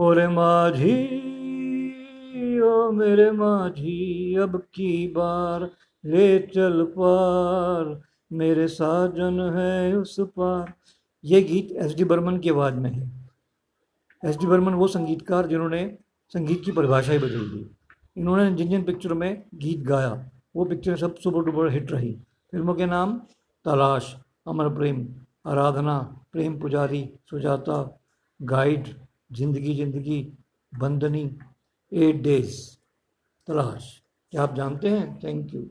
ओरे माझी, ओ मेरे माझी, अब की बार ले चल पार, मेरे साजन है उस पार। ये गीत एस डी बर्मन की आवाज़ में है। एस डी बर्मन वो संगीतकार जिन्होंने संगीत की परिभाषा ही बदल दी। इन्होंने जिन जिन पिक्चरों में गीत गाया, वो पिक्चर सब सुपर डुपर हिट रही। फ़िल्मों के नाम तलाश, अमर प्रेम, आराधना, प्रेम पुजारी, सुजाता गाइड ज़िंदगी ज़िंदगी बंदनी एट डेज़ तलाश। क्या आप जानते हैं? Thank you